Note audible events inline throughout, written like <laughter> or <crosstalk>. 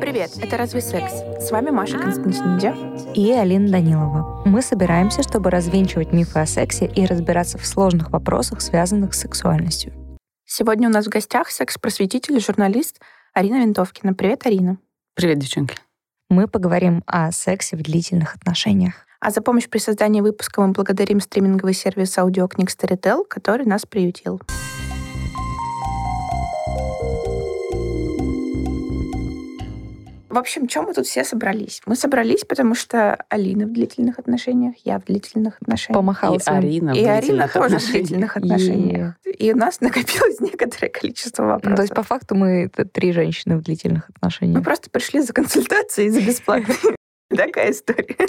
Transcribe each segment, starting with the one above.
Привет, это «Разве секс?» С вами Маша Константинидя и Алина Данилова. Мы собираемся, чтобы развенчивать мифы о сексе и разбираться в сложных вопросах, связанных с сексуальностью. Сегодня у нас в гостях секс-просветитель и журналист Арина Винтовкина. Привет, Арина. Привет, девчонки. Мы поговорим о сексе в длительных отношениях. А за помощь при создании выпуска мы благодарим стриминговый сервис аудиокниг Storytel, который нас приютил. В общем, чем мы тут все собрались? Мы собрались, потому что Алина в длительных отношениях, я в длительных отношениях. Помахала и Арина И Арина тоже в длительных отношениях. И... и у нас накопилось <laughs> некоторое количество вопросов. Ну, то есть, по факту, мы три женщины в длительных отношениях. Мы просто пришли за консультацией, за бесплатной. <laughs> Такая история.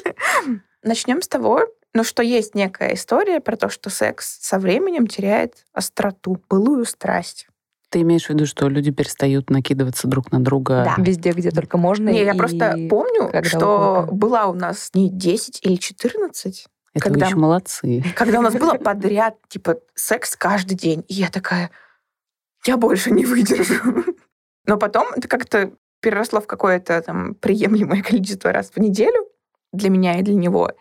Начнем с того, ну, что есть некая история про то, что секс со временем теряет остроту, былую страсть. Ты имеешь в виду, что люди перестают накидываться друг на друга? Да. Везде, где только можно. Не, я просто помню, что угодно. была у нас не 10 или 14. Это когда, вы еще молодцы. Когда у нас было <laughs> подряд, типа, секс каждый день. И я такая, я больше не выдержу. Но потом это как-то переросло в какое-то там приемлемое количество раз в неделю для меня и для него.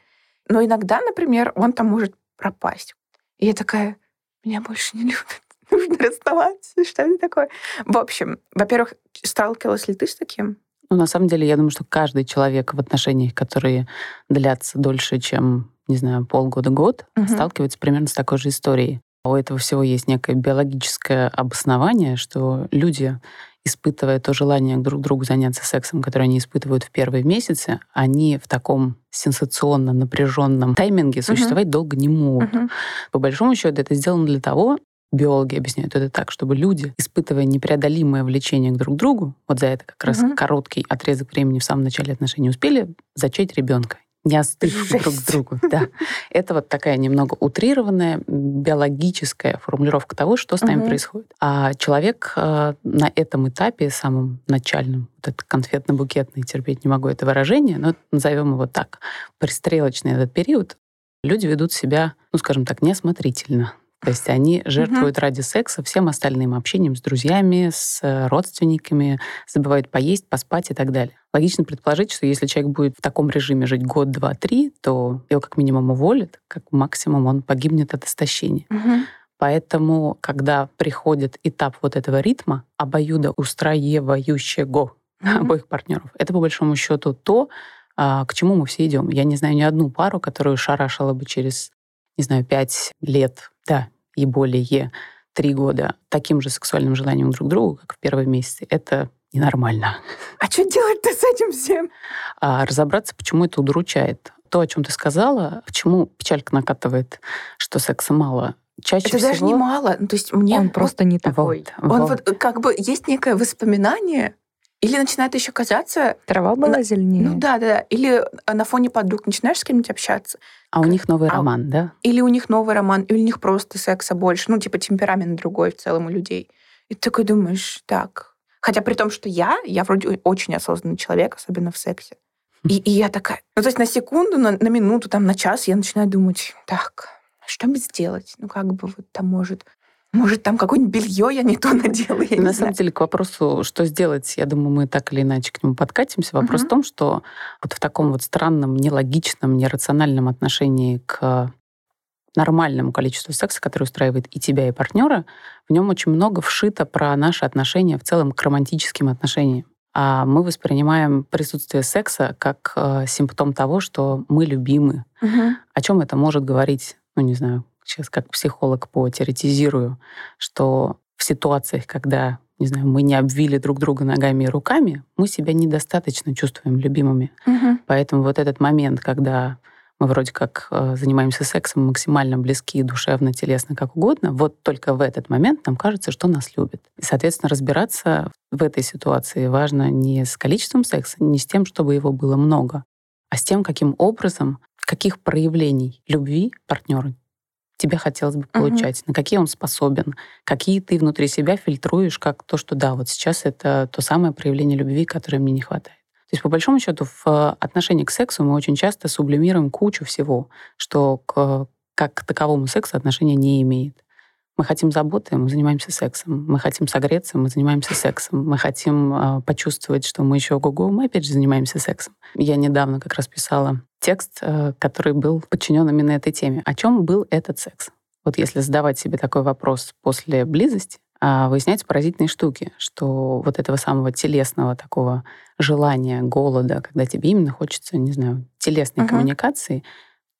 Но иногда, например, он там может пропасть. И я такая, меня больше не любят нужно <laughs> расставаться, что это такое? В общем, во-первых, сталкивалась ли ты с таким? Ну, на самом деле, я думаю, что каждый человек в отношениях, которые длятся дольше, чем, не знаю, полгода-год, угу. сталкивается примерно с такой же историей. У этого всего есть некое биологическое обоснование, что люди, испытывая то желание друг другу заняться сексом, которое они испытывают в первые месяцы, они в таком сенсационно напряженном тайминге существовать uh долго не могут. uh По большому счету это сделано для того, биологи объясняют это так, чтобы люди, испытывая непреодолимое влечение к друг другу, вот за это как раз угу. короткий отрезок времени в самом начале отношений успели зачать ребенка не остыв Жесть. друг к другу. Да. Это вот такая немного утрированная биологическая формулировка того, что с нами угу. происходит. А человек э, на этом этапе, самым начальном, вот это конфетно-букетный, терпеть не могу это выражение, но назовем его так, пристрелочный этот период, люди ведут себя, ну, скажем так, неосмотрительно то есть они жертвуют угу. ради секса всем остальным общением с друзьями, с э, родственниками, забывают поесть, поспать и так далее. Логично предположить, что если человек будет в таком режиме жить год, два, три, то его как минимум уволят, как максимум он погибнет от истощения. Угу. Поэтому, когда приходит этап вот этого ритма, обоюда устраивающего угу. обоих партнеров, это по большому счету то, а, к чему мы все идем. Я не знаю ни одну пару, которую шарашила бы через не знаю, пять лет, да, и более три года таким же сексуальным желанием друг к другу, как в первые месяцы, это ненормально. А что делать-то с этим всем? А разобраться, почему это удручает. То, о чем ты сказала, почему печалька накатывает, что секса мало, чаще это всего... даже не мало. Ну, то есть мне он просто не такой. Вот, Он вот. вот как бы есть некое воспоминание, или начинает еще казаться... Трава была на... зеленее. Ну да, да, да. Или на фоне подруг начинаешь с кем-нибудь общаться. А у них новый а... роман, да? Или у них новый роман, или у них просто секса больше. Ну, типа темперамент другой в целом у людей. И ты такой думаешь, так... Хотя при том, что я, я вроде очень осознанный человек, особенно в сексе. И, и я такая... Ну, то есть на секунду, на, на минуту, там, на час я начинаю думать, так, что бы сделать? Ну, как бы вот там может может, там какое-нибудь белье я не то надела. Я На самом деле, к вопросу, что сделать, я думаю, мы так или иначе к нему подкатимся. Вопрос угу. в том, что вот в таком вот странном, нелогичном, нерациональном отношении к нормальному количеству секса, который устраивает и тебя, и партнера, в нем очень много вшито про наши отношения в целом к романтическим отношениям. А мы воспринимаем присутствие секса как э, симптом того, что мы любимы. Угу. О чем это может говорить, ну не знаю, сейчас как психолог потеоретизирую, что в ситуациях, когда, не знаю, мы не обвили друг друга ногами и руками, мы себя недостаточно чувствуем любимыми. Угу. Поэтому вот этот момент, когда мы вроде как э, занимаемся сексом максимально близки, душевно, телесно, как угодно, вот только в этот момент нам кажется, что нас любят. И, соответственно, разбираться в этой ситуации важно не с количеством секса, не с тем, чтобы его было много, а с тем, каким образом, каких проявлений любви партнеры тебе хотелось бы получать, угу. на какие он способен, какие ты внутри себя фильтруешь, как то, что да, вот сейчас это то самое проявление любви, которое мне не хватает. То есть, по большому счету, в отношении к сексу мы очень часто сублимируем кучу всего, что к, как к таковому сексу отношения не имеет. Мы хотим заботы, мы занимаемся сексом. Мы хотим согреться, мы занимаемся сексом. Мы хотим э, почувствовать, что мы еще ого-го, мы опять же занимаемся сексом. Я недавно как раз писала текст, э, который был подчинен именно этой теме. О чем был этот секс? Вот если задавать себе такой вопрос после близости, а выясняются поразительные штуки, что вот этого самого телесного такого желания, голода, когда тебе именно хочется, не знаю, телесной uh-huh. коммуникации,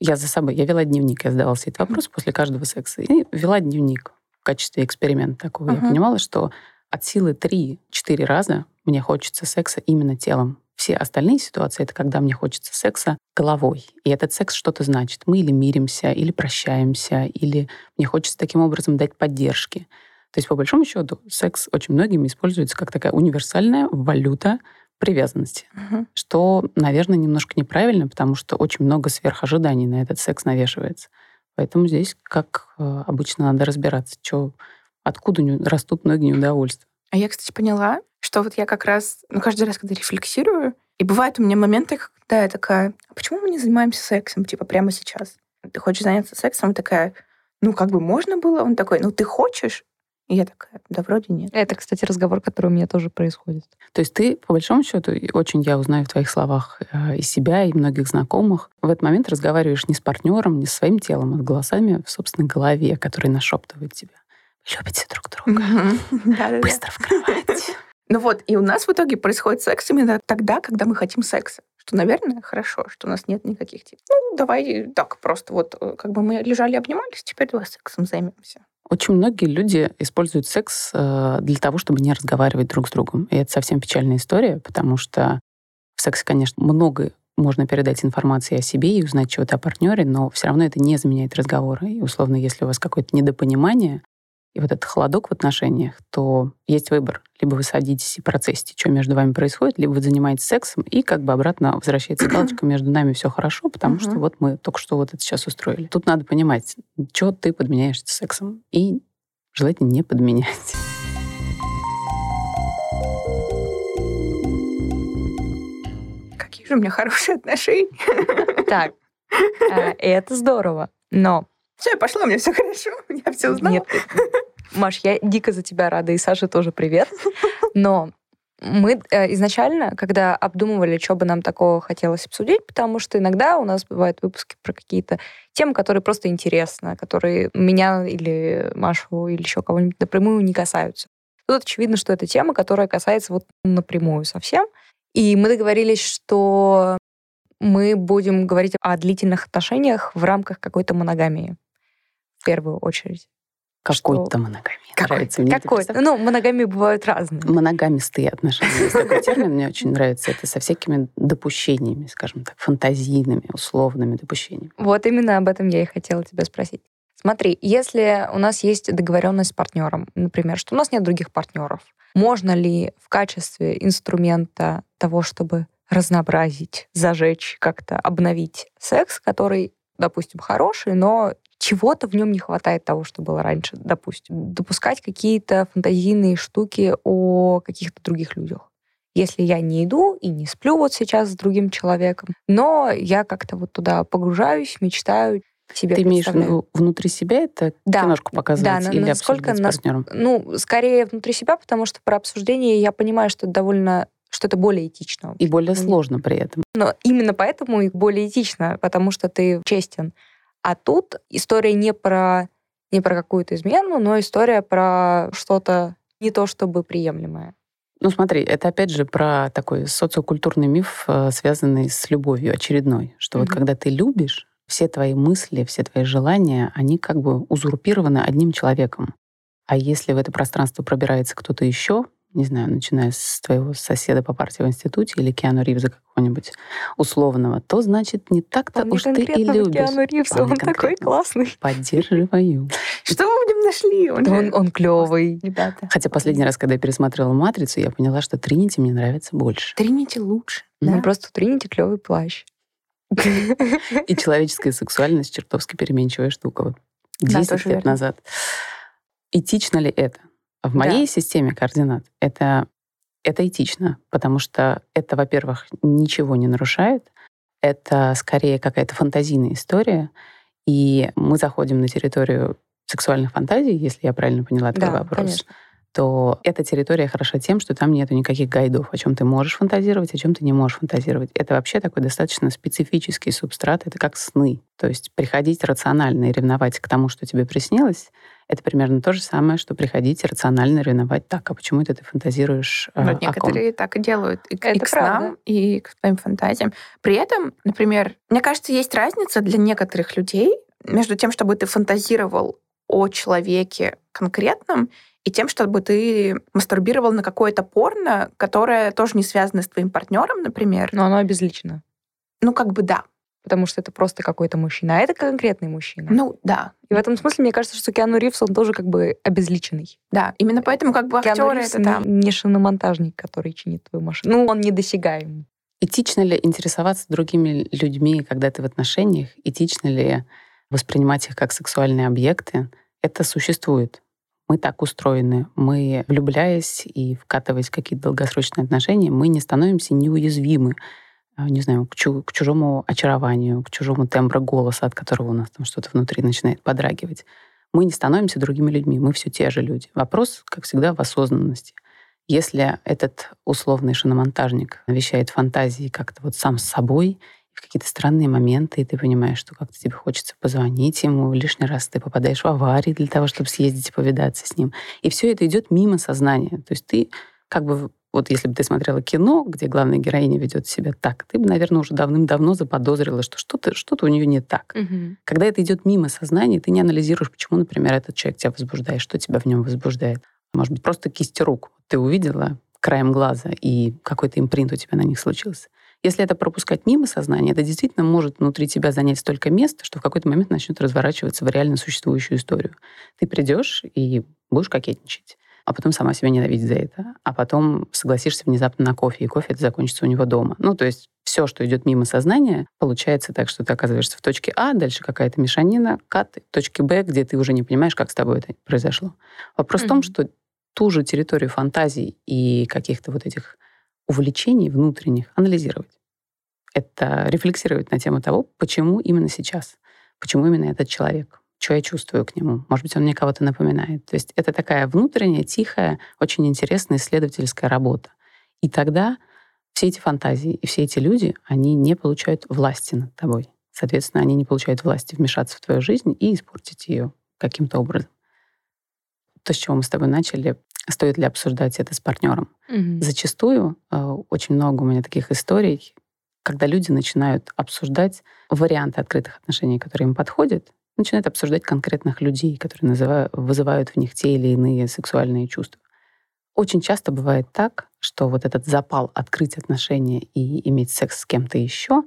я за собой, я вела дневник, я задавала себе этот вопрос после каждого секса. И вела дневник в качестве эксперимента такого. Uh-huh. Я понимала, что от силы 3-4 раза мне хочется секса именно телом. Все остальные ситуации — это когда мне хочется секса головой. И этот секс что-то значит. Мы или миримся, или прощаемся, или мне хочется таким образом дать поддержки. То есть, по большому счету, секс очень многими используется как такая универсальная валюта привязанности, угу. что, наверное, немножко неправильно, потому что очень много сверхожиданий на этот секс навешивается. Поэтому здесь, как э, обычно, надо разбираться, что, откуда растут многие неудовольствия. А я, кстати, поняла, что вот я как раз, ну, каждый раз, когда рефлексирую, и бывают у меня моменты, когда я такая, а почему мы не занимаемся сексом, типа, прямо сейчас? Ты хочешь заняться сексом? Такая, ну, как бы можно было? Он такой, ну, ты хочешь? И я такая, да вроде нет. Это, кстати, разговор, который у меня тоже происходит. То есть ты, по большому счету, очень я узнаю в твоих словах э, и себя, и многих знакомых, в этот момент разговариваешь не с партнером, не с своим телом, а с голосами в собственной голове, которые нашептывают тебя. Любите друг друга. <laughs> Быстро в кровать. Ну вот, и у нас в итоге происходит секс именно тогда, когда мы хотим секса. Что, наверное, хорошо, что у нас нет никаких типов. Ну, давай так просто вот, э, как бы мы лежали, обнимались, теперь давай сексом займемся. Очень многие люди используют секс э, для того, чтобы не разговаривать друг с другом. И это совсем печальная история, потому что в сексе, конечно, много можно передать информации о себе и узнать чего-то о партнере, но все равно это не заменяет разговоры. И, условно, если у вас какое-то недопонимание, и вот этот холодок в отношениях, то есть выбор. Либо вы садитесь и процессите, что между вами происходит, либо вы занимаетесь сексом, и как бы обратно возвращается галочка, <clears throat> между нами все хорошо, потому что вот мы только что вот это сейчас устроили. Тут надо понимать, что ты подменяешься сексом, и желательно не подменять. Какие же у меня хорошие отношения. Так, э, это здорово, но все, я пошла, у меня все хорошо, <laughs> я все узнала. Нет, Маш, я дико за тебя рада, и Саша тоже привет. <laughs> Но мы э, изначально, когда обдумывали, что бы нам такого хотелось обсудить, потому что иногда у нас бывают выпуски про какие-то темы, которые просто интересны, которые меня или Машу или еще кого-нибудь напрямую не касаются. Тут очевидно, что это тема, которая касается вот напрямую совсем. И мы договорились, что мы будем говорить о длительных отношениях в рамках какой-то моногамии в первую очередь. Какой-то моногамия. Какой? Нравится мне Какой-то. Ну, моногамии бывают разные. Моногамистые отношения. Есть такой термин, мне очень нравится. Это со всякими допущениями, скажем так, фантазийными, условными допущениями. Вот именно об этом я и хотела тебя спросить. Смотри, если у нас есть договоренность с партнером, например, что у нас нет других партнеров, можно ли в качестве инструмента того, чтобы разнообразить, зажечь, как-то обновить секс, который, допустим, хороший, но чего-то в нем не хватает того, что было раньше, допустим. Допускать какие-то фантазийные штуки о каких-то других людях. Если я не иду и не сплю вот сейчас с другим человеком, но я как-то вот туда погружаюсь, мечтаю, себе Ты имеешь в виду внутри себя это да. киношку показывать да, или насколько, обсуждать с партнером? Ну, скорее внутри себя, потому что про обсуждение я понимаю, что это довольно что это более этично. И более сложно при этом. Но именно поэтому и более этично, потому что ты честен. А тут история не про, не про какую-то измену, но история про что-то не то чтобы приемлемое. Ну смотри, это опять же про такой социокультурный миф, э, связанный с любовью очередной, что mm-hmm. вот когда ты любишь, все твои мысли, все твои желания, они как бы узурпированы одним человеком. А если в это пространство пробирается кто-то еще, не знаю, начиная с твоего соседа по партии в институте или Киану Ривза какого-нибудь условного, то значит не так-то уж ты и любишь. Киану Ривза, он такой классный. Поддерживаю. <laughs> Что вы в нем нашли? Он, он, он клевый. Ребята. Хотя последний раз, когда я пересматривала «Матрицу», я поняла, что Тринити мне нравится больше. Тринити лучше. Ну, просто Тринити клевый плащ. И человеческая сексуальность чертовски переменчивая штука. Вот 10 лет назад. Этично ли это? В моей да. системе координат это, это этично, потому что это, во-первых, ничего не нарушает, это скорее какая-то фантазийная история, и мы заходим на территорию сексуальных фантазий, если я правильно поняла твой Да, вопрос, конечно. то эта территория хороша тем, что там нету никаких гайдов, о чем ты можешь фантазировать, о чем ты не можешь фантазировать. Это вообще такой достаточно специфический субстрат, это как сны. То есть приходить рационально и ревновать к тому, что тебе приснилось, это примерно то же самое, что приходить и рационально ревновать так, а почему это ты фантазируешь э, Вот о ком? некоторые так и делают и, к- и Это к снам, правда. и к своим фантазиям. При этом, например, мне кажется, есть разница для некоторых людей между тем, чтобы ты фантазировал о человеке конкретном, и тем, чтобы ты мастурбировал на какое-то порно, которое тоже не связано с твоим партнером, например. Но оно обезличено. Ну, как бы да. Потому что это просто какой-то мужчина, а это конкретный мужчина. Ну, да. И в этом смысле, мне кажется, что Киану Ривз, он тоже как бы обезличенный. Да, именно поэтому как бы Киану актеры Ривз это там. не, шиномонтажник, который чинит твою машину. Ну, он недосягаем. Этично ли интересоваться другими людьми, когда ты в отношениях? Этично ли воспринимать их как сексуальные объекты? Это сужествует. Мы так устроены. Мы, влюбляясь и вкатываясь в какие-то долгосрочные отношения, мы не становимся неуязвимы не знаю, к, чу- к чужому очарованию, к чужому тембру голоса, от которого у нас там что-то внутри начинает подрагивать. Мы не становимся другими людьми, мы все те же люди. Вопрос, как всегда, в осознанности. Если этот условный шиномонтажник навещает фантазии как-то вот сам с собой, в какие-то странные моменты, и ты понимаешь, что как-то тебе хочется позвонить ему, лишний раз ты попадаешь в аварии для того, чтобы съездить и повидаться с ним. И все это идет мимо сознания. То есть ты как бы вот если бы ты смотрела кино, где главная героиня ведет себя так, ты бы, наверное, уже давным-давно заподозрила, что что-то что у нее не так. Когда это идет мимо сознания, ты не анализируешь, почему, например, этот человек тебя возбуждает, что тебя в нем возбуждает. Может быть, просто кисти рук. Ты увидела краем глаза, и какой-то импринт у тебя на них случился. Если это пропускать мимо сознания, это действительно может внутри тебя занять столько места, что в какой-то момент начнет разворачиваться в реально существующую историю. Ты придешь и будешь кокетничать а потом сама себя ненавидеть за это, а потом согласишься внезапно на кофе, и кофе это закончится у него дома. Ну, то есть все, что идет мимо сознания, получается так, что ты оказываешься в точке А, дальше какая-то мешанина, кат, в точке Б, где ты уже не понимаешь, как с тобой это произошло. Вопрос mm-hmm. в том, что ту же территорию фантазий и каких-то вот этих увлечений внутренних анализировать. Это рефлексировать на тему того, почему именно сейчас, почему именно этот человек, что я чувствую к нему. Может быть, он мне кого-то напоминает. То есть это такая внутренняя, тихая, очень интересная исследовательская работа. И тогда все эти фантазии и все эти люди, они не получают власти над тобой. Соответственно, они не получают власти вмешаться в твою жизнь и испортить ее каким-то образом. То, с чего мы с тобой начали, стоит ли обсуждать это с партнером. Мгм. Зачастую э, очень много у меня таких историй, когда люди начинают обсуждать варианты открытых отношений, которые им подходят, начинают обсуждать конкретных людей, которые называют, вызывают в них те или иные сексуальные чувства. Очень часто бывает так, что вот этот запал открыть отношения и иметь секс с кем-то еще,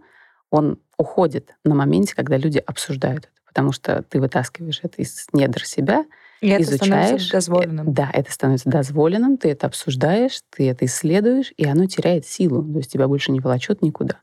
он уходит на моменте, когда люди обсуждают это, потому что ты вытаскиваешь это из недр себя, И это изучаешь. становится дозволенным. Э, Да, это становится дозволенным, ты это обсуждаешь, ты это исследуешь, и оно теряет силу, то есть тебя больше не волочет никуда.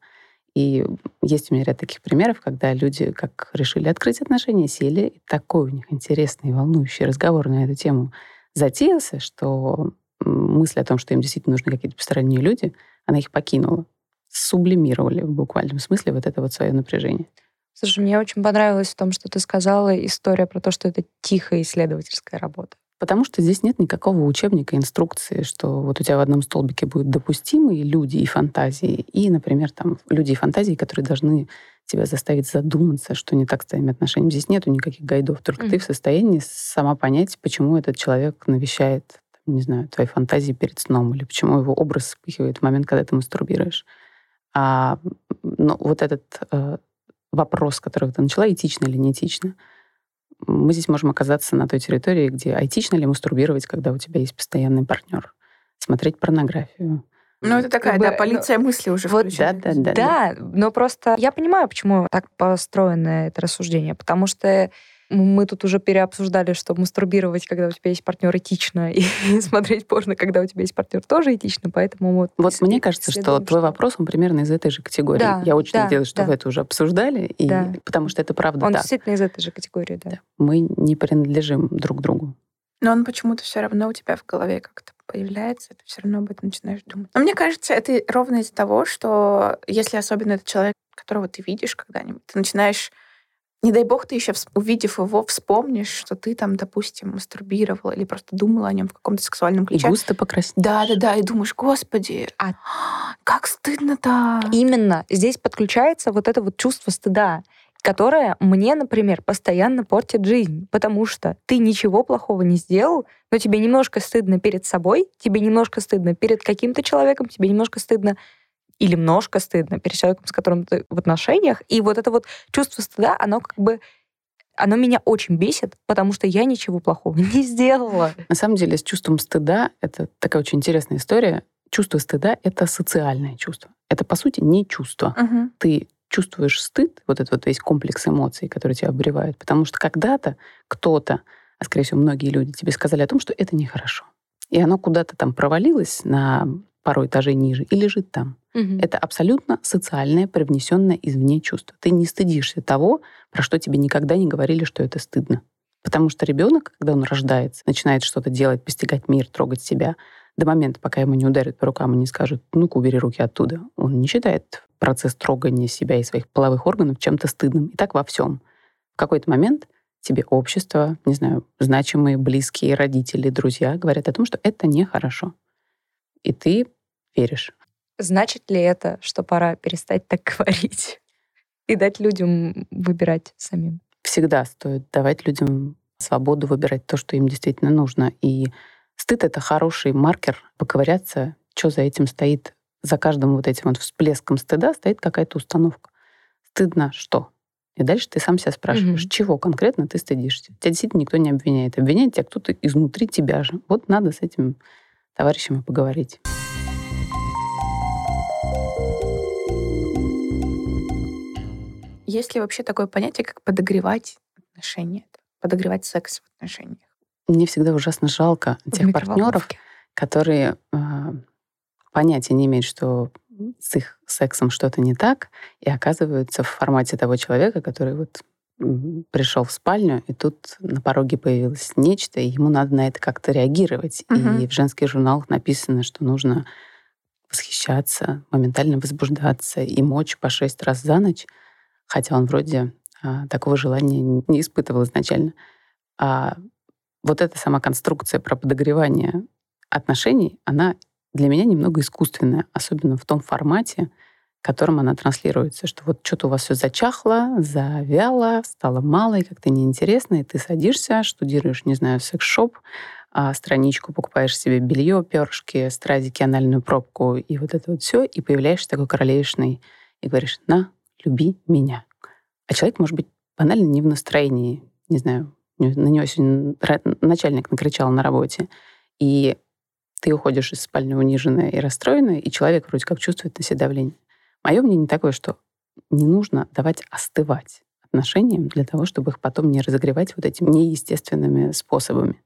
И есть у меня ряд таких примеров, когда люди как решили открыть отношения, сели, и такой у них интересный, волнующий разговор на эту тему затеялся, что мысль о том, что им действительно нужны какие-то посторонние люди, она их покинула. Сублимировали в буквальном смысле вот это вот свое напряжение. Слушай, мне очень понравилось в том, что ты сказала история про то, что это тихая исследовательская работа. Потому что здесь нет никакого учебника, инструкции, что вот у тебя в одном столбике будут допустимые люди и фантазии, и, например, там люди и фантазии, которые должны тебя заставить задуматься, что не так с твоими отношениями. Здесь нету никаких гайдов, только Мгм. ты в состоянии сама понять, почему этот человек навещает, не знаю, твои фантазии перед сном, или почему его образ вспыхивает в момент, когда ты мастурбируешь. А ну, вот этот э, вопрос, который ты начала, этично или не этично, мы здесь можем оказаться на той территории, где а этично ли мастурбировать, когда у тебя есть постоянный партнер, смотреть порнографию. Ну, это такая, Как бы, да, ну, полиция мысли уже вот включается. да, да, Да, но просто я понимаю, почему так построено это рассуждение, потому что мы тут уже переобсуждали, что мастурбировать, когда у тебя есть партнер, этично, <laughs> и смотреть порно, когда у тебя есть партнер, тоже этично, поэтому вот... Вот ис- мне кажется, что исследуем, твой вопрос, он примерно из этой же категории. Да, Я очень да, надеялась, что да. вы это уже обсуждали, и, Да. потому что это правда Он так. действительно из этой же категории, да. Да. Мы не принадлежим друг другу. Но он почему-то все равно у тебя в голове как-то появляется, ты все равно об этом начинаешь думать. Но мне кажется, это ровно из-за того, что если особенно это человек, которого ты видишь когда-нибудь, ты начинаешь Не дай бог ты еще, увидев его, вспомнишь, что ты там, допустим, мастурбировала или просто думала о нем в каком-то сексуальном ключе. И густо покраснеешь. Да, да, да. И думаешь, господи, а... <gasps> как стыдно-то. Именно. Здесь подключается вот это вот чувство стыда которое мне, например, постоянно портит жизнь, потому что ты ничего плохого не сделал, но тебе немножко стыдно перед собой, тебе немножко стыдно перед каким-то человеком, тебе немножко стыдно или немножко стыдно перед человеком, с которым ты в отношениях. И вот это вот чувство стыда, оно как бы оно меня очень бесит, потому что я ничего плохого <laughs> не сделала. На самом деле, с чувством стыда, это такая очень интересная история. Чувство стыда — это социальное чувство. Это, по сути, не чувство. Угу. Ты чувствуешь стыд, вот этот вот весь комплекс эмоций, которые тебя обревают, потому что когда-то кто-то, а скорее всего многие люди, тебе сказали о том, что это нехорошо. И оно куда-то там провалилось на пару этажей ниже и лежит там. Угу. Это абсолютно социальное, привнесенное извне чувство. Ты не стыдишься того, про что тебе никогда не говорили, что это стыдно. Потому что ребенок, когда он рождается, начинает что-то делать, постигать мир, трогать себя, до момента, пока ему не ударят по рукам и не скажут, ну-ка, убери руки оттуда, он не считает процесс трогания себя и своих половых органов чем-то стыдным. И так во всем. В какой-то момент тебе общество, не знаю, значимые, близкие, родители, друзья говорят о том, что это нехорошо. И ты веришь. Значит ли это, что пора перестать так <laughs> говорить и дать людям выбирать самим? Всегда стоит давать людям свободу выбирать то, что им действительно нужно. И стыд — это хороший маркер поковыряться, что за этим стоит. За каждым вот этим вот всплеском стыда стоит какая-то установка. Стыдно что? И дальше ты сам себя спрашиваешь, угу. чего конкретно ты стыдишься. Тебя действительно никто не обвиняет. Обвиняет тебя кто-то изнутри тебя же. Вот надо с этим товарищем поговорить. Есть ли вообще такое понятие, как подогревать отношения, подогревать секс в отношениях? Мне всегда ужасно жалко тех партнеров, которые э, понятия не имеют, что с их сексом что-то не так, и оказываются в формате того человека, который вот пришел в спальню, и тут на пороге появилось нечто, и ему надо на это как-то реагировать. Угу. И в женских журналах написано, что нужно восхищаться, моментально возбуждаться и мочь по шесть раз за ночь, хотя он вроде а, такого желания не испытывал изначально. А вот эта сама конструкция про подогревание отношений, она для меня немного искусственная, особенно в том формате, которым она транслируется, что вот что-то у вас все зачахло, завяло, стало мало и как-то неинтересно, и ты садишься, штудируешь, не знаю, секс-шоп, а страничку, покупаешь себе белье, перышки, стразики, анальную пробку и вот это вот все, и появляешься такой королевишный и говоришь, на, люби меня. А человек может быть банально не в настроении, не знаю, на него сегодня начальник накричал на работе, и ты уходишь из спальни униженная и расстроенная, и человек вроде как чувствует на себе давление. Мое мнение такое, что не нужно давать остывать отношениям для того, чтобы их потом не разогревать вот этими неестественными способами.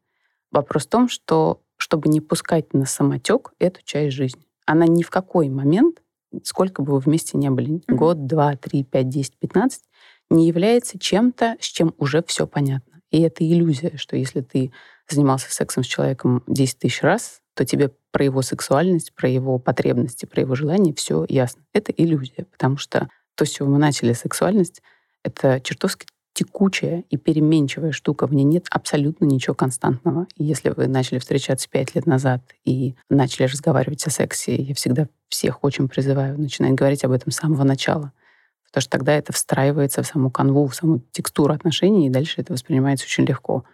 Вопрос в том, что чтобы не пускать на самотек эту часть жизни, она ни в какой момент, сколько бы вы вместе не были, mm-hmm. год, два, три, пять, десять, пятнадцать, не является чем-то, с чем уже все понятно. И это иллюзия, что если ты занимался сексом с человеком 10 тысяч раз, то тебе про его сексуальность, про его потребности, про его желания все ясно. Это иллюзия, потому что то, с чего мы начали сексуальность, это чертовски текучая и переменчивая штука. В ней нет абсолютно ничего константного. Если вы начали встречаться пять лет назад и начали разговаривать о сексе, я всегда всех очень призываю начинать говорить об этом с самого начала. Потому что тогда это встраивается в саму канву, в саму текстуру отношений, и дальше это воспринимается очень легко.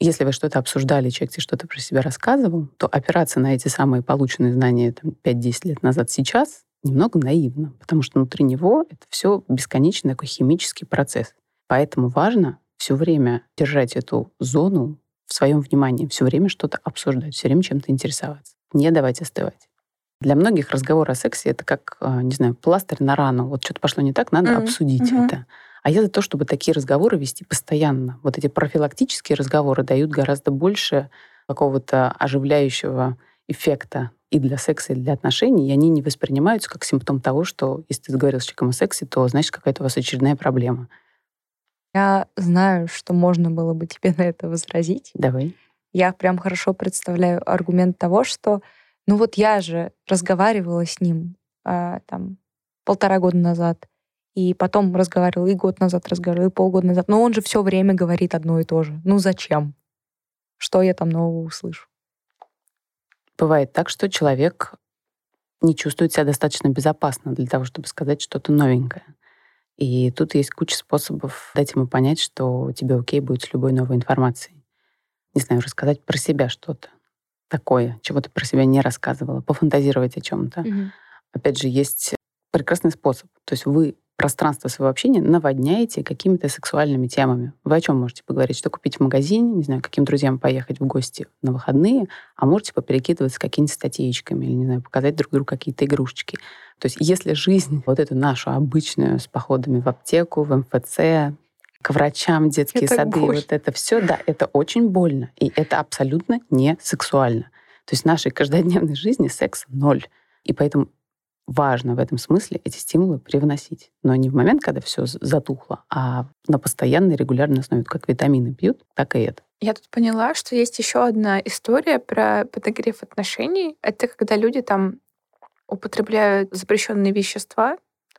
Если вы что-то обсуждали, человек тебе что-то про себя рассказывал, то опираться на эти самые полученные знания там, 5-10 лет назад сейчас немного наивно, потому что внутри него это все бесконечный такой химический процесс. Поэтому важно все время держать эту зону в своем внимании, все время что-то обсуждать, все время чем-то интересоваться, не давать остывать. Для многих разговор о сексе это как, а, не знаю, пластырь на рану. Вот что-то пошло не так, надо mm-hmm. обсудить mm-hmm. это. А я за то, чтобы такие разговоры вести постоянно. Вот эти профилактические разговоры дают гораздо больше какого-то оживляющего эффекта и для секса, и для отношений, и они не воспринимаются как симптом того, что если ты говорил с человеком о сексе, то значит какая-то у вас очередная проблема. Я знаю, что можно было бы тебе <laughs> на это возразить. Давай. Я прям хорошо представляю аргумент того, что ну вот я же разговаривала с ним а, там полтора года назад, и потом разговаривал, и год назад разговаривал, и полгода назад. Но он же все время говорит одно и то же. Ну зачем? Что я там нового услышу? Бывает так, что человек не чувствует себя достаточно безопасно для того, чтобы сказать что-то новенькое. И тут есть куча способов дать ему понять, что тебе окей будет с любой новой информацией. Не знаю, рассказать про себя что-то такое, чего ты про себя не рассказывала, пофантазировать о чем-то. Угу. Опять же, есть прекрасный способ. То есть вы пространство своего общения наводняете какими-то сексуальными темами. Вы о чем можете поговорить? Что купить в магазине, не знаю, каким друзьям поехать в гости на выходные, а можете поперекидываться какими-то статейками или, не знаю, показать друг другу какие-то игрушечки. То есть если жизнь, вот эту нашу обычную с походами в аптеку, в МФЦ, к врачам, детские это сады, боль. вот это все, да, это очень больно. И это абсолютно не сексуально. То есть в нашей каждодневной жизни секс ноль. И поэтому важно в этом смысле эти стимулы привносить. Но не в момент, когда все затухло, а на постоянной регулярной основе. Как витамины пьют, так и это. Я тут поняла, что есть еще одна история про подогрев отношений. Это когда люди там употребляют запрещенные вещества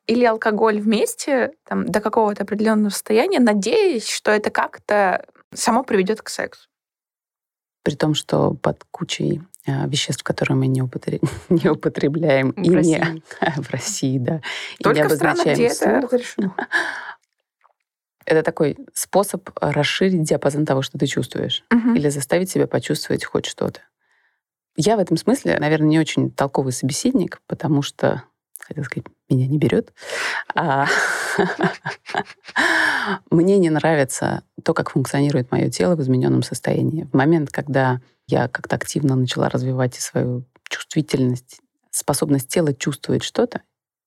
или алкоголь вместе там, до какого-то определенного состояния, надеясь, что это как-то само приведет к сексу. При том, что под кучей веществ, которые мы не, употреб... <laughs> не употребляем В и России. не <laughs> в России, да, и Только не в странах, где это разрешено. <laughs> Это такой способ расширить диапазон того, что ты чувствуешь, Мгм. или заставить себя почувствовать хоть что-то. Я в этом смысле, наверное, не очень толковый собеседник, потому что, хотел сказать, меня не берет. А Мне не нравится то, как функционирует мое тело в измененном состоянии. В момент, когда я как-то активно начала развивать свою чувствительность, способность тела чувствовать что-то,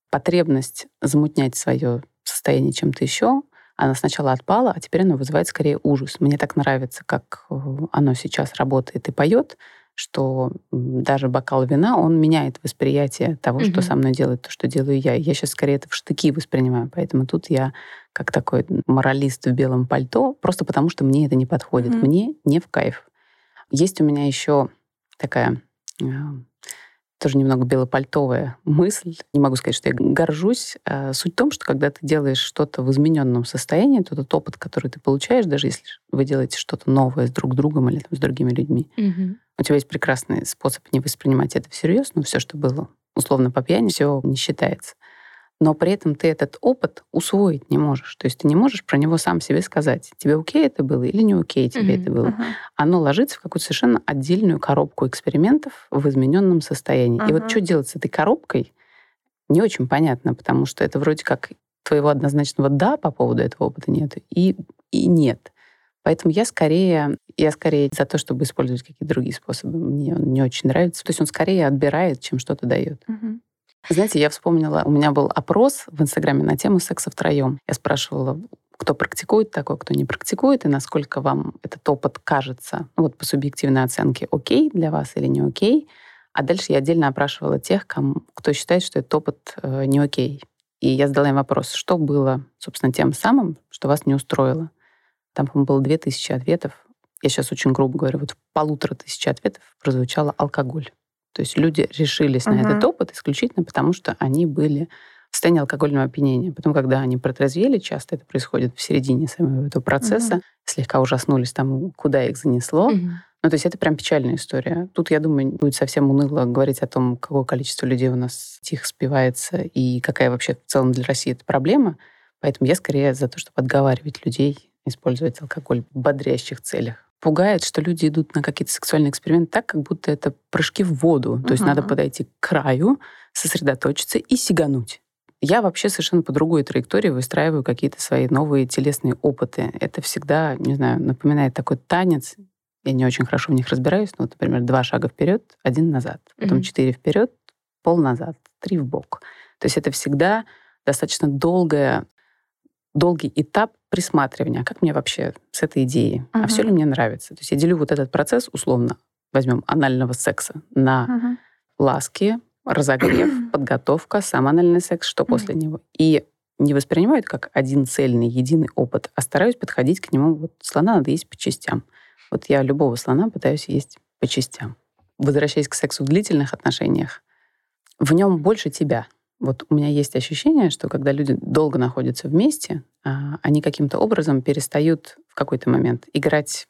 потребность замутнять свое состояние чем-то еще, она сначала отпала, а теперь она вызывает скорее ужас. Мне так нравится, как э, оно сейчас работает и поет, что даже бокал вина, он меняет восприятие того, что Мгм. со мной делает, то, что делаю я. Я сейчас скорее это в штыки воспринимаю, поэтому тут я как такой моралист в белом пальто, просто потому что мне это не подходит. Мгм. Мне не в кайф. Есть у меня еще такая э, тоже немного белопальтовая мысль. Не могу сказать, что я горжусь. А Суть в том, что когда ты делаешь что-то в измененном состоянии, то тот опыт, который ты получаешь, даже если вы делаете что-то новое с друг другом или там, с другими людьми, Мгм. у тебя есть прекрасный способ не воспринимать это всерьез, но все, что было условно по пьяни, все не считается. Но при этом ты этот опыт усвоить не можешь. То есть ты не можешь про него сам себе сказать, тебе окей это было или не окей тебе Мгм. это было. Мгм. Оно ложится в какую-то совершенно отдельную коробку экспериментов в измененном состоянии. И вот что делать с этой коробкой, не очень понятно, потому что это вроде как твоего однозначного «да» по поводу этого опыта нет и, и «нет». Поэтому я скорее, я скорее за то, чтобы использовать какие-то другие способы. Мне он не очень нравится. То есть он скорее отбирает, чем что-то дает. Мгм. Знаете, я вспомнила, у меня был опрос в Инстаграме на тему секса втроем. Я спрашивала, кто практикует такое, кто не практикует, и насколько вам этот опыт кажется, ну вот по субъективной оценке, окей для вас или не окей. А дальше я отдельно опрашивала тех, кому, кто считает, что этот опыт э, не окей. И я задала им вопрос, что было, собственно, тем самым, что вас не устроило. Там, по-моему, было 2000 ответов. Я сейчас очень грубо говорю, вот в полутора тысячи ответов прозвучало алкоголь. То есть люди решились на Мгм. этот опыт исключительно потому, что они были в состоянии алкогольного опьянения. Потом, когда они протрезвели, часто это происходит в середине самого этого процесса, Мгм. слегка ужаснулись тому, куда их занесло. Мгм. Ну, то есть это прям печальная история. Тут, я думаю, будет совсем уныло говорить о том, какое количество людей у нас тихо спивается и какая вообще в целом для России это проблема. Поэтому я скорее за то, чтобы отговаривать людей использовать алкоголь в бодрящих целях. Пугает, что люди идут на какие-то сексуальные эксперименты так, как будто это прыжки в воду. То есть надо подойти к краю, сосредоточиться и сигануть. Я вообще совершенно по другой траектории выстраиваю какие-то свои новые телесные опыты. Это всегда, не знаю, напоминает такой танец. Я не очень хорошо в них разбираюсь, но, вот, например, два шага вперед, один назад, потом Мгм. четыре вперед, пол назад, три в бок. То есть это всегда достаточно долгая, долгий этап присматривания. А как мне вообще с этой идеей? А Мгм. все ли мне нравится? То есть я делю вот этот процесс, условно, возьмем анального секса на Мгм. ласки, разогрев, подготовка, сам анальный секс, что после него. И не воспринимаю это как один цельный, единый опыт, а стараюсь подходить к нему. Вот слона надо есть по частям. Вот я любого слона пытаюсь есть по частям. Возвращаясь к сексу в длительных отношениях, в нем больше тебя. Вот у меня есть ощущение, что когда люди долго находятся вместе, а, они каким-то образом перестают в какой-то момент играть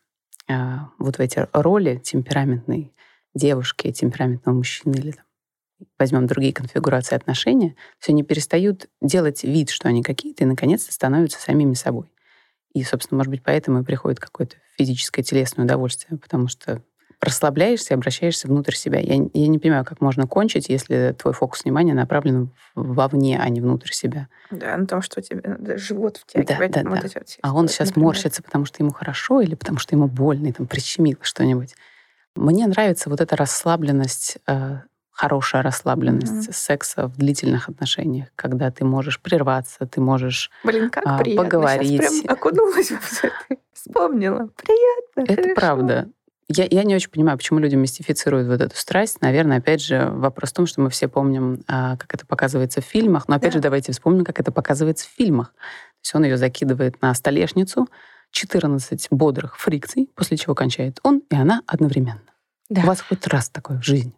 а, вот в эти роли темпераментной девушки, темпераментного мужчины или там, возьмем другие конфигурации отношения, все они перестают делать вид, что они какие-то, и наконец-то становятся самими собой. И, собственно, может быть, поэтому и приходит какое-то физическое, телесное удовольствие, потому что расслабляешься и обращаешься внутрь себя. Я, я не понимаю, как можно кончить, если твой фокус внимания направлен вовне, а не внутрь себя. Да, на том, что тебе надо живот втягивать. Да, да, вот да. Эти вот а он сейчас например. морщится, потому что ему хорошо или потому что ему больно, и там прищемило что-нибудь. Мне нравится вот эта расслабленность, э, хорошая расслабленность mm-hmm. секса в длительных отношениях, когда ты можешь прерваться, ты можешь Блин, как а, приятно. поговорить. Сейчас прям окунулась <laughs> в это. Вспомнила. Приятно. Это хорошо. правда. Я, я не очень понимаю, почему люди мистифицируют вот эту страсть. Наверное, опять же, вопрос в том, что мы все помним, а, как это показывается в фильмах. Но опять да. же, давайте вспомним, как это показывается в фильмах. То есть он ее закидывает на столешницу, 14 бодрых фрикций, после чего кончает он и она одновременно. Да. У вас хоть раз такое в жизни?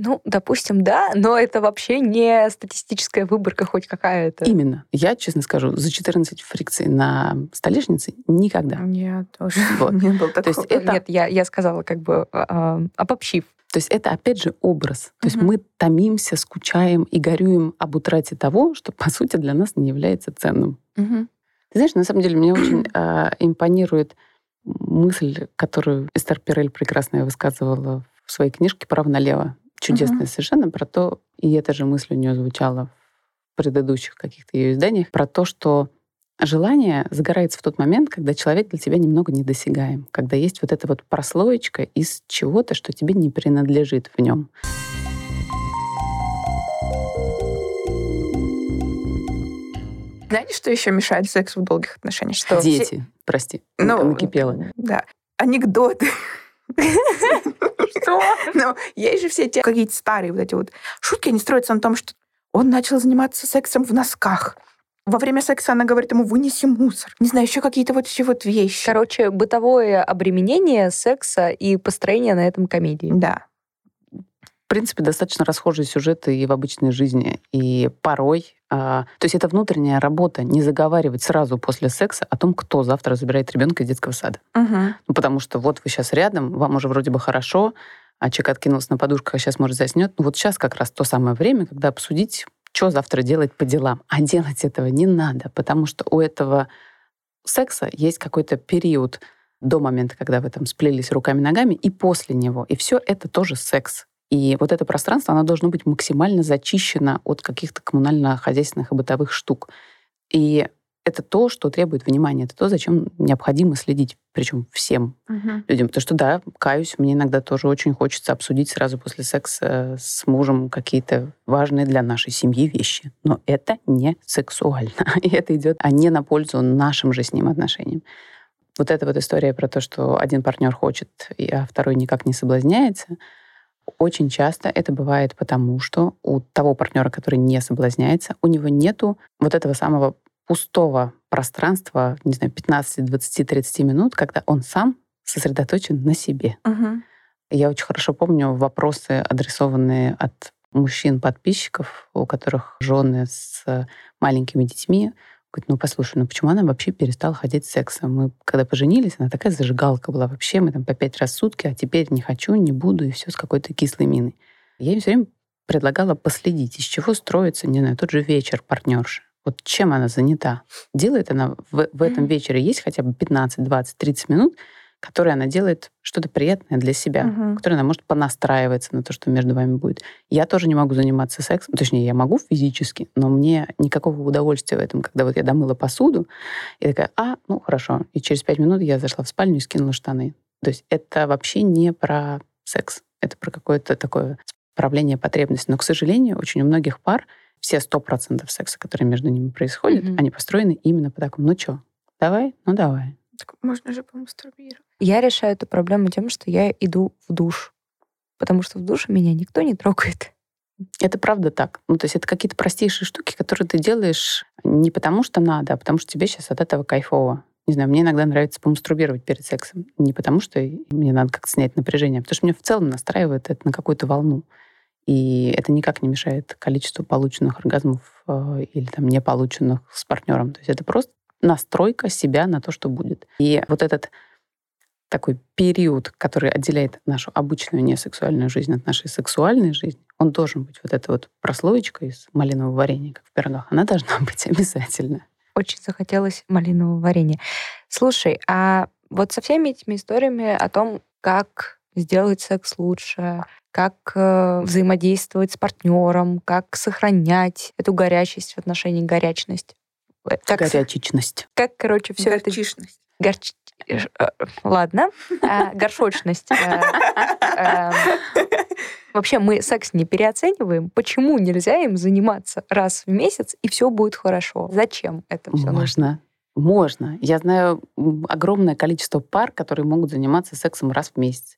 Ну, допустим, да, но это вообще не статистическая выборка хоть какая-то. Именно. Я, честно скажу, за 14 фрикций на столешнице никогда. Нет, тоже <laughs> вот. не было такого. То есть это... Нет, я, я сказала как бы э, обобщив. То есть это, опять же, образ. То есть мы томимся, скучаем и горюем об утрате того, что, по сути, для нас не является ценным. Угу. Ты знаешь, на самом деле, мне очень э, <clears throat> импонирует мысль, которую Эстер Пирель прекрасно высказывала в своей книжке «Право налево». Чудесная угу. совершенно про то, и эта же мысль у нее звучала в предыдущих каких-то ее изданиях, про то, что желание загорается в тот момент, когда человек для тебя немного недосягаем, когда есть вот эта вот прослоечка из чего-то, что тебе не принадлежит в нем. Знаете, что еще мешает сексу в долгих отношениях? Что Дети, все... прости, ну, накипело. Да, анекдоты. Что? Ну, есть же все те какие-то старые вот эти вот шутки, они строятся на том, что он начал заниматься сексом в носках. Во время секса она говорит ему, вынеси мусор. Не знаю, еще какие-то вот еще вот вещи. Короче, бытовое обременение секса и построение на этом комедии. Да в принципе, достаточно расхожие сюжеты и в обычной жизни. И порой... А, то есть это внутренняя работа, не заговаривать сразу после секса о том, кто завтра забирает ребенка из детского сада. Угу. Ну, потому что вот вы сейчас рядом, вам уже вроде бы хорошо, а человек откинулся на подушку, а сейчас, может, заснет. Ну, вот сейчас как раз то самое время, когда обсудить, что завтра делать по делам. А делать этого не надо, потому что у этого секса есть какой-то период до момента, когда вы там сплелись руками-ногами, и после него. И все это тоже секс. И вот это пространство, оно должно быть максимально зачищено от каких-то коммунально-хозяйственных и бытовых штук. И это то, что требует внимания, это то, зачем необходимо следить, причем всем угу. людям. Потому что, да, каюсь, мне иногда тоже очень хочется обсудить сразу после секса с мужем какие-то важные для нашей семьи вещи. Но это не сексуально. <laughs> И это идет а не на пользу нашим же с ним отношениям. Вот эта вот история про то, что один партнер хочет, а второй никак не соблазняется — очень часто это бывает потому, что у того партнера, который не соблазняется, у него нету вот этого самого пустого пространства, не знаю, 15, 20, 30 минут, когда он сам сосредоточен на себе. Угу. Я очень хорошо помню вопросы, адресованные от мужчин-подписчиков, у которых жены с маленькими детьми, Говорит, ну послушай, ну почему она вообще перестала ходить с сексом? Мы когда поженились, она такая зажигалка была вообще, мы там по пять раз в сутки, а теперь не хочу, не буду, и все с какой-то кислой миной. Я ей все время предлагала последить, из чего строится, не знаю, тот же вечер партнерши. Вот чем она занята? Делает она в, в этом вечере, есть хотя бы 15, 20, 30 минут, которой она делает что-то приятное для себя, угу. которой она может понастраиваться на то, что между вами будет. Я тоже не могу заниматься сексом, точнее, я могу физически, но мне никакого удовольствия в этом, когда вот я домыла посуду, и такая, а, ну хорошо, и через пять минут я зашла в спальню и скинула штаны. То есть это вообще не про секс, это про какое-то такое справление потребностей. Но, к сожалению, очень у многих пар все сто процентов секса, которые между ними происходят, mm-hmm. они построены именно по такому, ну что, давай, ну давай, так можно же помастурбировать. Я решаю эту проблему тем, что я иду в душ. Потому что в душе меня никто не трогает. Это правда так. Ну, то есть это какие-то простейшие штуки, которые ты делаешь не потому, что надо, а потому что тебе сейчас от этого кайфово. Не знаю, мне иногда нравится помастурбировать перед сексом. Не потому, что мне надо как-то снять напряжение, а потому что меня в целом настраивает это на какую-то волну. И это никак не мешает количеству полученных оргазмов э, или там не полученных с партнером. То есть это просто настройка себя на то, что будет. И вот этот такой период, который отделяет нашу обычную несексуальную жизнь от нашей сексуальной жизни, он должен быть вот эта вот прослоечка из малинового варенья, как в пирогах, она должна <laughs> быть обязательно. Очень захотелось малинового варенья. Слушай, а вот со всеми этими историями о том, как сделать секс лучше, как э, взаимодействовать с партнером, как сохранять эту горячесть в отношении горячность. Э, как Горячечность. Как, короче, все это... Горчишность. Горч... Э, ладно. А, горшочность. Эм, вообще мы секс не переоцениваем. Почему нельзя им заниматься раз в месяц, и все будет хорошо? Зачем это все Можно. нужно? Можно. Я знаю огромное количество пар, которые могут заниматься сексом раз в месяц.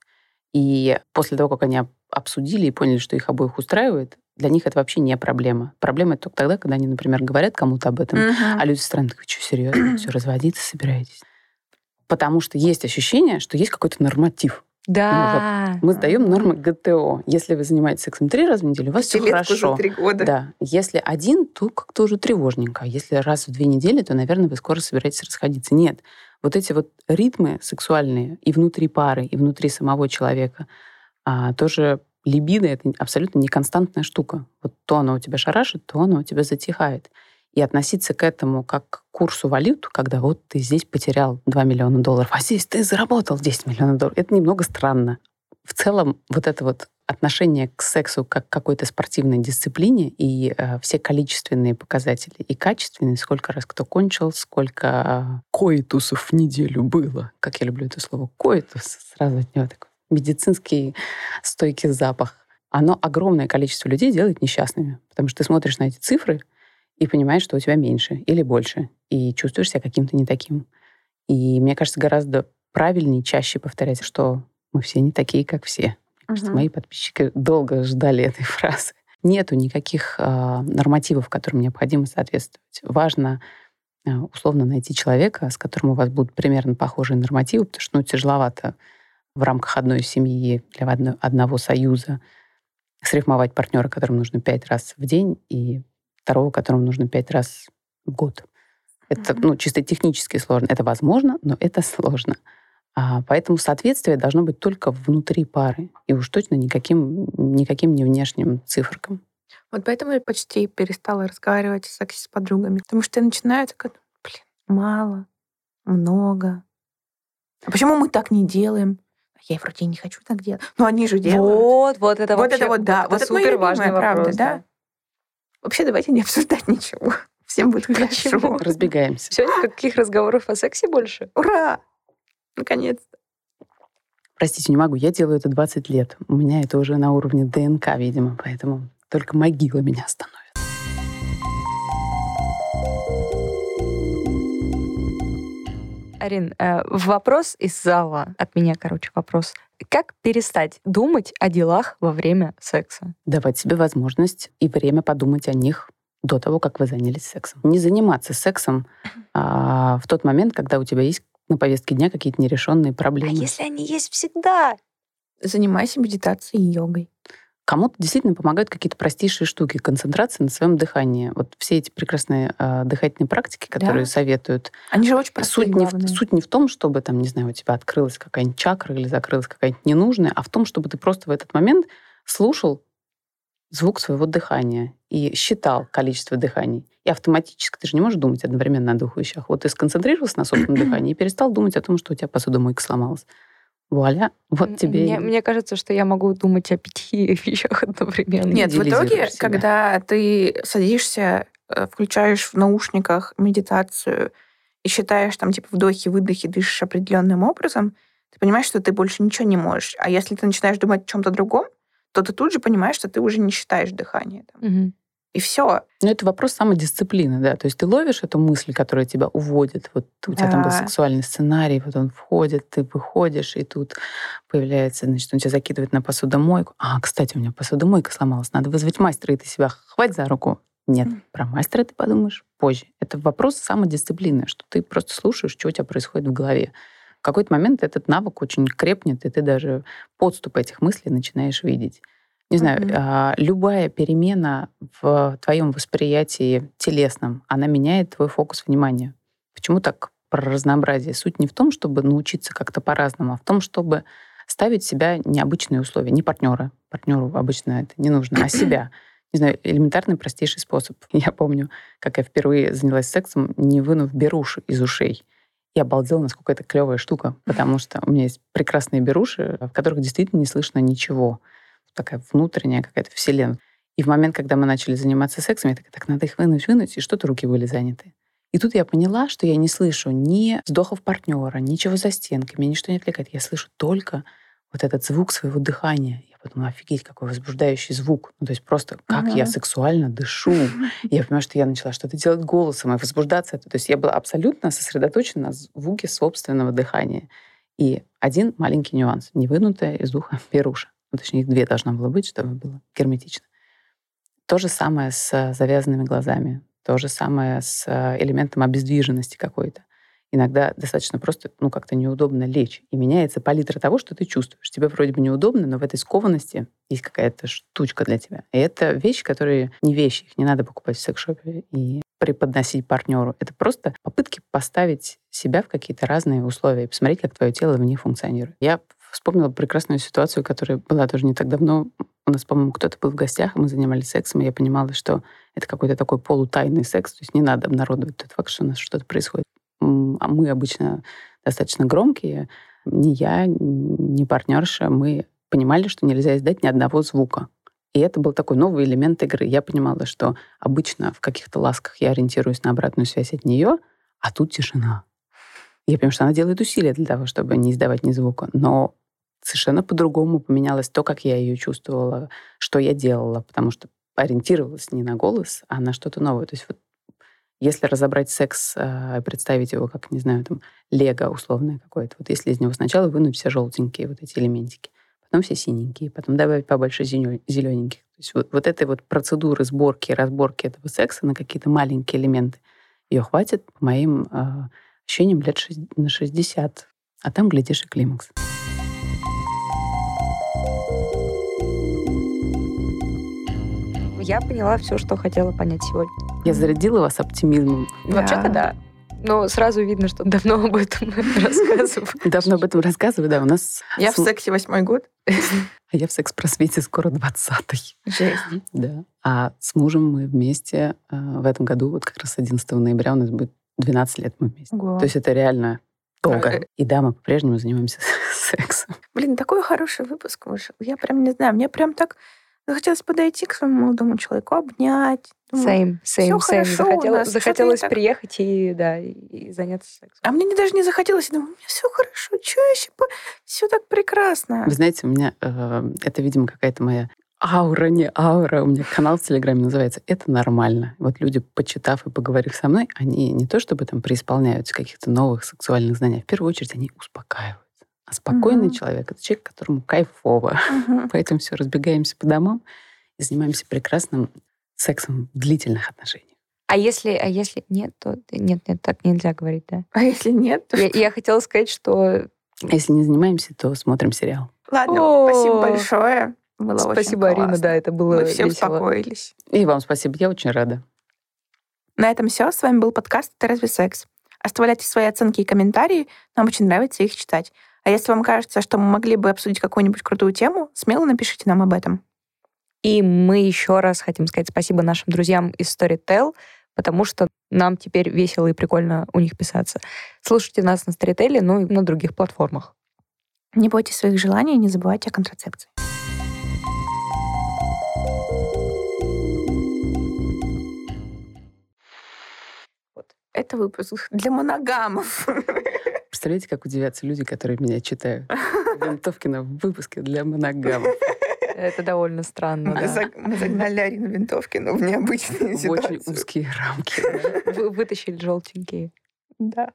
И после того, как они обсудили и поняли, что их обоих устраивает, для них это вообще не проблема. Проблема это только тогда, когда они, например, говорят кому-то об этом, uh-huh. а люди со стороны такие, что, серьезно, <clears throat> все, разводиться собираетесь? Потому что есть ощущение, что есть какой-то норматив. Да. Ну, вот мы сдаем нормы ГТО. Если вы занимаетесь сексом три раза в неделю, у вас все хорошо. Три года. Да. Если один, то как-то уже тревожненько. Если раз в две недели, то, наверное, вы скоро собираетесь расходиться. Нет. Вот эти вот ритмы сексуальные и внутри пары, и внутри самого человека а, тоже либидо — это абсолютно неконстантная штука. Вот то оно у тебя шарашит, то оно у тебя затихает. И относиться к этому как к курсу валют, когда вот ты здесь потерял 2 миллиона долларов, а здесь ты заработал 10 миллионов долларов, это немного странно. В целом вот это вот отношение к сексу как к какой-то спортивной дисциплине и э, все количественные показатели и качественные, сколько раз кто кончил, сколько коитусов в неделю было. Как я люблю это слово коитус, сразу от него такой медицинский стойкий запах. Оно огромное количество людей делает несчастными, потому что ты смотришь на эти цифры и понимаешь, что у тебя меньше или больше, и чувствуешь себя каким-то не таким. И мне кажется, гораздо правильнее чаще повторять, что мы все не такие, как все. Мне кажется, мои подписчики долго ждали <laughs> этой фразы. Нету никаких э, нормативов, которым необходимо соответствовать. Важно э, условно найти человека, с которым у вас будут примерно похожие нормативы, потому что ну, тяжеловато в рамках одной семьи или одного союза срифмовать партнера, которому нужно пять раз в день, и второго, которому нужно пять раз в год. Это ну, чисто технически сложно. Это возможно, но это сложно. А, поэтому соответствие должно быть только внутри пары. И уж точно никаким, никаким не внешним циферкам. Вот поэтому я почти перестала разговаривать о сексе с подругами. Потому что я начинаю так, блин, мало, много. А почему мы так не делаем? Я вроде не хочу так делать. Но они же делают. Вот, вот это вот вообще, это вот, да. Вот вот это супер важный правда, вопрос, да? Вообще давайте не обсуждать ничего. <laughs> Всем будет хорошо. Разбегаемся. Все, никаких разговоров о сексе больше? Ура! Наконец-то. Простите, не могу. Я делаю это 20 лет. У меня это уже на уровне ДНК, видимо, поэтому только могила меня остановит. Арин, э, вопрос из зала. От меня, короче, вопрос. Как перестать думать о делах во время секса? Давать себе возможность и время подумать о них до того, как вы занялись сексом. Не заниматься сексом а, в тот момент, когда у тебя есть на повестке дня какие-то нерешенные проблемы. А если они есть всегда? Занимайся медитацией и йогой. Кому-то действительно помогают какие-то простейшие штуки, концентрация на своем дыхании. Вот все эти прекрасные э, дыхательные практики, которые да. советуют. Они же очень простые, суть не, в, суть не в том, чтобы там, не знаю, у тебя открылась какая-нибудь чакра или закрылась какая-нибудь ненужная, а в том, чтобы ты просто в этот момент слушал звук своего дыхания и считал количество дыханий. И автоматически ты же не можешь думать одновременно о двух вещах. Вот ты сконцентрировался на собственном <clears throat> дыхании и перестал думать о том, что у тебя посудомойка сломалась. Вуаля, вот тебе... Мне, мне кажется, что я могу думать о пяти <laughs> вещах одновременно. Нет, в итоге, себя. когда ты садишься, э, включаешь в наушниках медитацию и считаешь там типа вдохи-выдохи, дышишь определенным образом, ты понимаешь, что ты больше ничего не можешь. А если ты начинаешь думать о чем-то другом, то ты тут же понимаешь, что ты уже не считаешь дыхание. Там. Угу. И все. Ну, это вопрос самодисциплины, да. То есть ты ловишь эту мысль, которая тебя уводит. Вот у тебя да. там был сексуальный сценарий, вот он входит, ты выходишь, и тут появляется, значит, он тебя закидывает на посудомойку. А, кстати, у меня посудомойка сломалась, надо вызвать мастера, и ты себя хвать за руку. Нет, про мастера ты подумаешь позже. Это вопрос самодисциплины, что ты просто слушаешь, что у тебя происходит в голове. В какой-то момент этот навык очень крепнет, и ты даже подступ этих мыслей начинаешь видеть. Не знаю, Мгм. а, любая перемена в твоем восприятии телесном, она меняет твой фокус внимания. Почему так про разнообразие? Суть не в том, чтобы научиться как-то по-разному, а в том, чтобы ставить себя необычные условия, не партнера. Партнеру обычно это не нужно, а себя. Не знаю, элементарный, простейший способ. <laughs> Я помню, как я впервые занялась сексом, не вынув беруши из ушей. Я обалдела, насколько это клевая штука, потому что у меня есть прекрасные беруши, в которых действительно не слышно ничего. Такая внутренняя какая-то вселенная. И в момент, когда мы начали заниматься сексом, я такая, так, надо их вынуть, вынуть, и что-то руки были заняты. И тут я поняла, что я не слышу ни вздохов партнера, ничего за стенками, меня ничто не отвлекает. Я слышу только вот этот звук своего дыхания. Я подумала, офигеть, какой возбуждающий звук. Ну, то есть просто как я Мгм. сексуально дышу. <laughs> Я понимаю, что я начала что-то делать голосом и возбуждаться. То есть я была абсолютно сосредоточена на звуке собственного дыхания. И один маленький нюанс. Не вынутая из уха беруша. <laughs> Ну, точнее, их две должно было быть, чтобы было герметично. То же самое с э, завязанными глазами. То же самое с э, элементом обездвиженности какой-то. Иногда достаточно просто, ну, как-то неудобно лечь. И меняется палитра того, что ты чувствуешь. Тебе вроде бы неудобно, но в этой скованности есть какая-то штучка для тебя. И это вещи, которые не вещи. Их не надо покупать в секс-шопе и преподносить партнеру. Это просто попытки поставить себя в какие-то разные условия и посмотреть, как твое тело в них функционирует. Я вспомнила прекрасную ситуацию, которая была тоже не так давно. У нас, по-моему, кто-то был в гостях, мы занимались сексом, и я понимала, что это какой-то такой полутайный секс, то есть не надо обнародовать тот факт, что у нас что-то происходит. А мы обычно достаточно громкие. Ни я, ни партнерша, мы понимали, что нельзя издать ни одного звука. И это был такой новый элемент игры. Я понимала, что обычно в каких-то ласках я ориентируюсь на обратную связь от нее, а тут тишина. Я понимаю, что она делает усилия для того, чтобы не издавать ни звука. Но совершенно по-другому поменялось то, как я ее чувствовала, что я делала, потому что ориентировалась не на голос, а на что-то новое. То есть вот если разобрать секс, э, представить его как, не знаю, там, лего условное какое-то, вот если из него сначала вынуть все желтенькие вот эти элементики, потом все синенькие, потом добавить побольше зелененьких. То есть вот, вот этой вот процедуры сборки и разборки этого секса на какие-то маленькие элементы, ее хватит, по моим э, ощущениям, лет на 60. А там, глядишь, и климакс. Я поняла все, что хотела понять сегодня. Я зарядила вас оптимизмом. Вообще-то да. Но сразу видно, что давно об этом <laughs> рассказываю. Давно об этом рассказываю, да, у нас... Я в сексе восьмой год. А я в секс-просвете скоро 20 Жесть. Да. А с мужем мы вместе э, в этом году, вот как раз 11 ноября у нас будет 12 лет мы вместе. Ого. То есть это реально долго. Э, И да, мы по-прежнему занимаемся <laughs> сексом. Блин, такой хороший выпуск вышел. Я прям не знаю, мне прям так захотелось подойти к своему молодому человеку, обнять. Думаю, Same, «Всё same, same. хорошо Захотела- нас, захотелось не так». приехать и, да, и, заняться сексом. А мне не- даже не захотелось. Я думаю, у меня все хорошо, что еще? Все так прекрасно. Вы знаете, у меня э, это, видимо, какая-то моя аура, не аура. У меня канал в Телеграме называется «Это нормально». Вот люди, почитав и поговорив со мной, они не то чтобы там преисполняются каких-то новых сексуальных знаний, а в первую очередь они успокаиваются. А спокойный Мгм. человек — это человек, которому кайфово. Мгм. <laughs> Поэтому все, разбегаемся по домам и занимаемся прекрасным сексом в длительных отношениях. А если, а если нет, то нет, нет, так нельзя говорить, да. А если нет, то Я, я хотела сказать, что А Если не занимаемся, то смотрим сериал. Ладно, О. спасибо большое. Было очень спасибо, Арина, классно. да, это было Мы все весело. успокоились. И вам спасибо, я очень рада. На этом все. С вами был подкаст «Это разве секс?». Оставляйте свои оценки и комментарии. Нам очень нравится их читать. А если вам кажется, что мы могли бы обсудить какую-нибудь крутую тему, смело напишите нам об этом. И мы еще раз хотим сказать спасибо нашим друзьям из Storytel, потому что нам теперь весело и прикольно у них писаться. Слушайте нас на Storytel, ну и на других платформах. Не бойтесь своих желаний и не забывайте о контрацепции. Вот. Это выпуск для моногамов. <laughs> Представляете, как удивятся люди, которые меня читают? Винтовкина в выпуске для моногамов. Это довольно странно, Мы да. заг- Мы загнали Арину Винтовкину в необычные В очень ситуации. узкие рамки. Вы вытащили желтенькие. Да.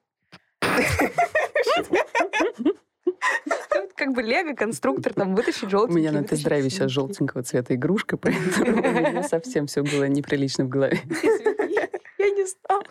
Как бы лего-конструктор там вытащить У желтенькие. меня на тест-драйве сейчас желтенького цвета игрушка, поэтому у меня совсем все было неприлично в голове. Извини, Я не знала.